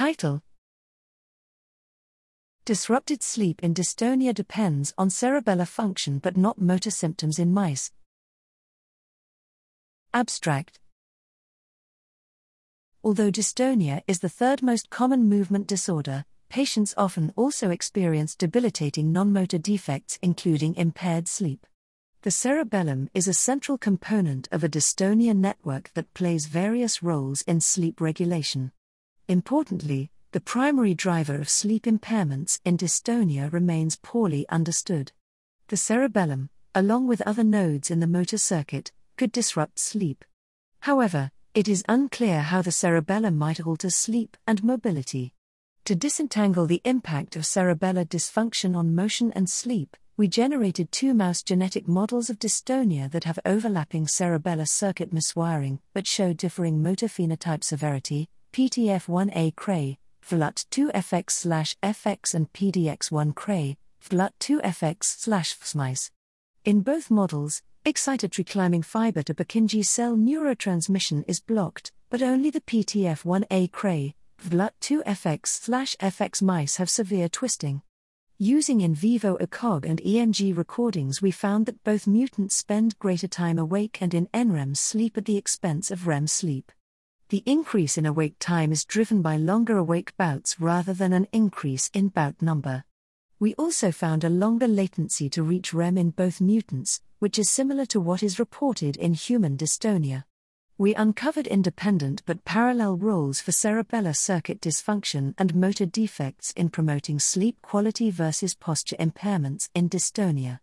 Title Disrupted sleep in dystonia depends on cerebellar function but not motor symptoms in mice. Abstract Although dystonia is the third most common movement disorder, patients often also experience debilitating non motor defects, including impaired sleep. The cerebellum is a central component of a dystonia network that plays various roles in sleep regulation. Importantly, the primary driver of sleep impairments in dystonia remains poorly understood. The cerebellum, along with other nodes in the motor circuit, could disrupt sleep. However, it is unclear how the cerebellum might alter sleep and mobility. To disentangle the impact of cerebellar dysfunction on motion and sleep, we generated two mouse genetic models of dystonia that have overlapping cerebellar circuit miswiring but show differing motor phenotype severity, PTF1A Cre, VGLUT2FX FX and PDX1 Cre, VGLUT2FX FSMICE. In both models, excitatory climbing fiber to Purkinje cell neurotransmission is blocked, but only the PTF1A Cre, VGLUT2FX FX mice have severe twisting. Using in vivo ECOG and EMG recordings, we found that both mutants spend greater time awake and in NREM sleep at the expense of REM sleep. The increase in awake time is driven by longer awake bouts rather than an increase in bout number. We also found a longer latency to reach REM in both mutants, which is similar to what is reported in human dystonia. We uncovered independent but parallel roles for cerebellar circuit dysfunction and motor defects in promoting sleep quality versus posture impairments in dystonia.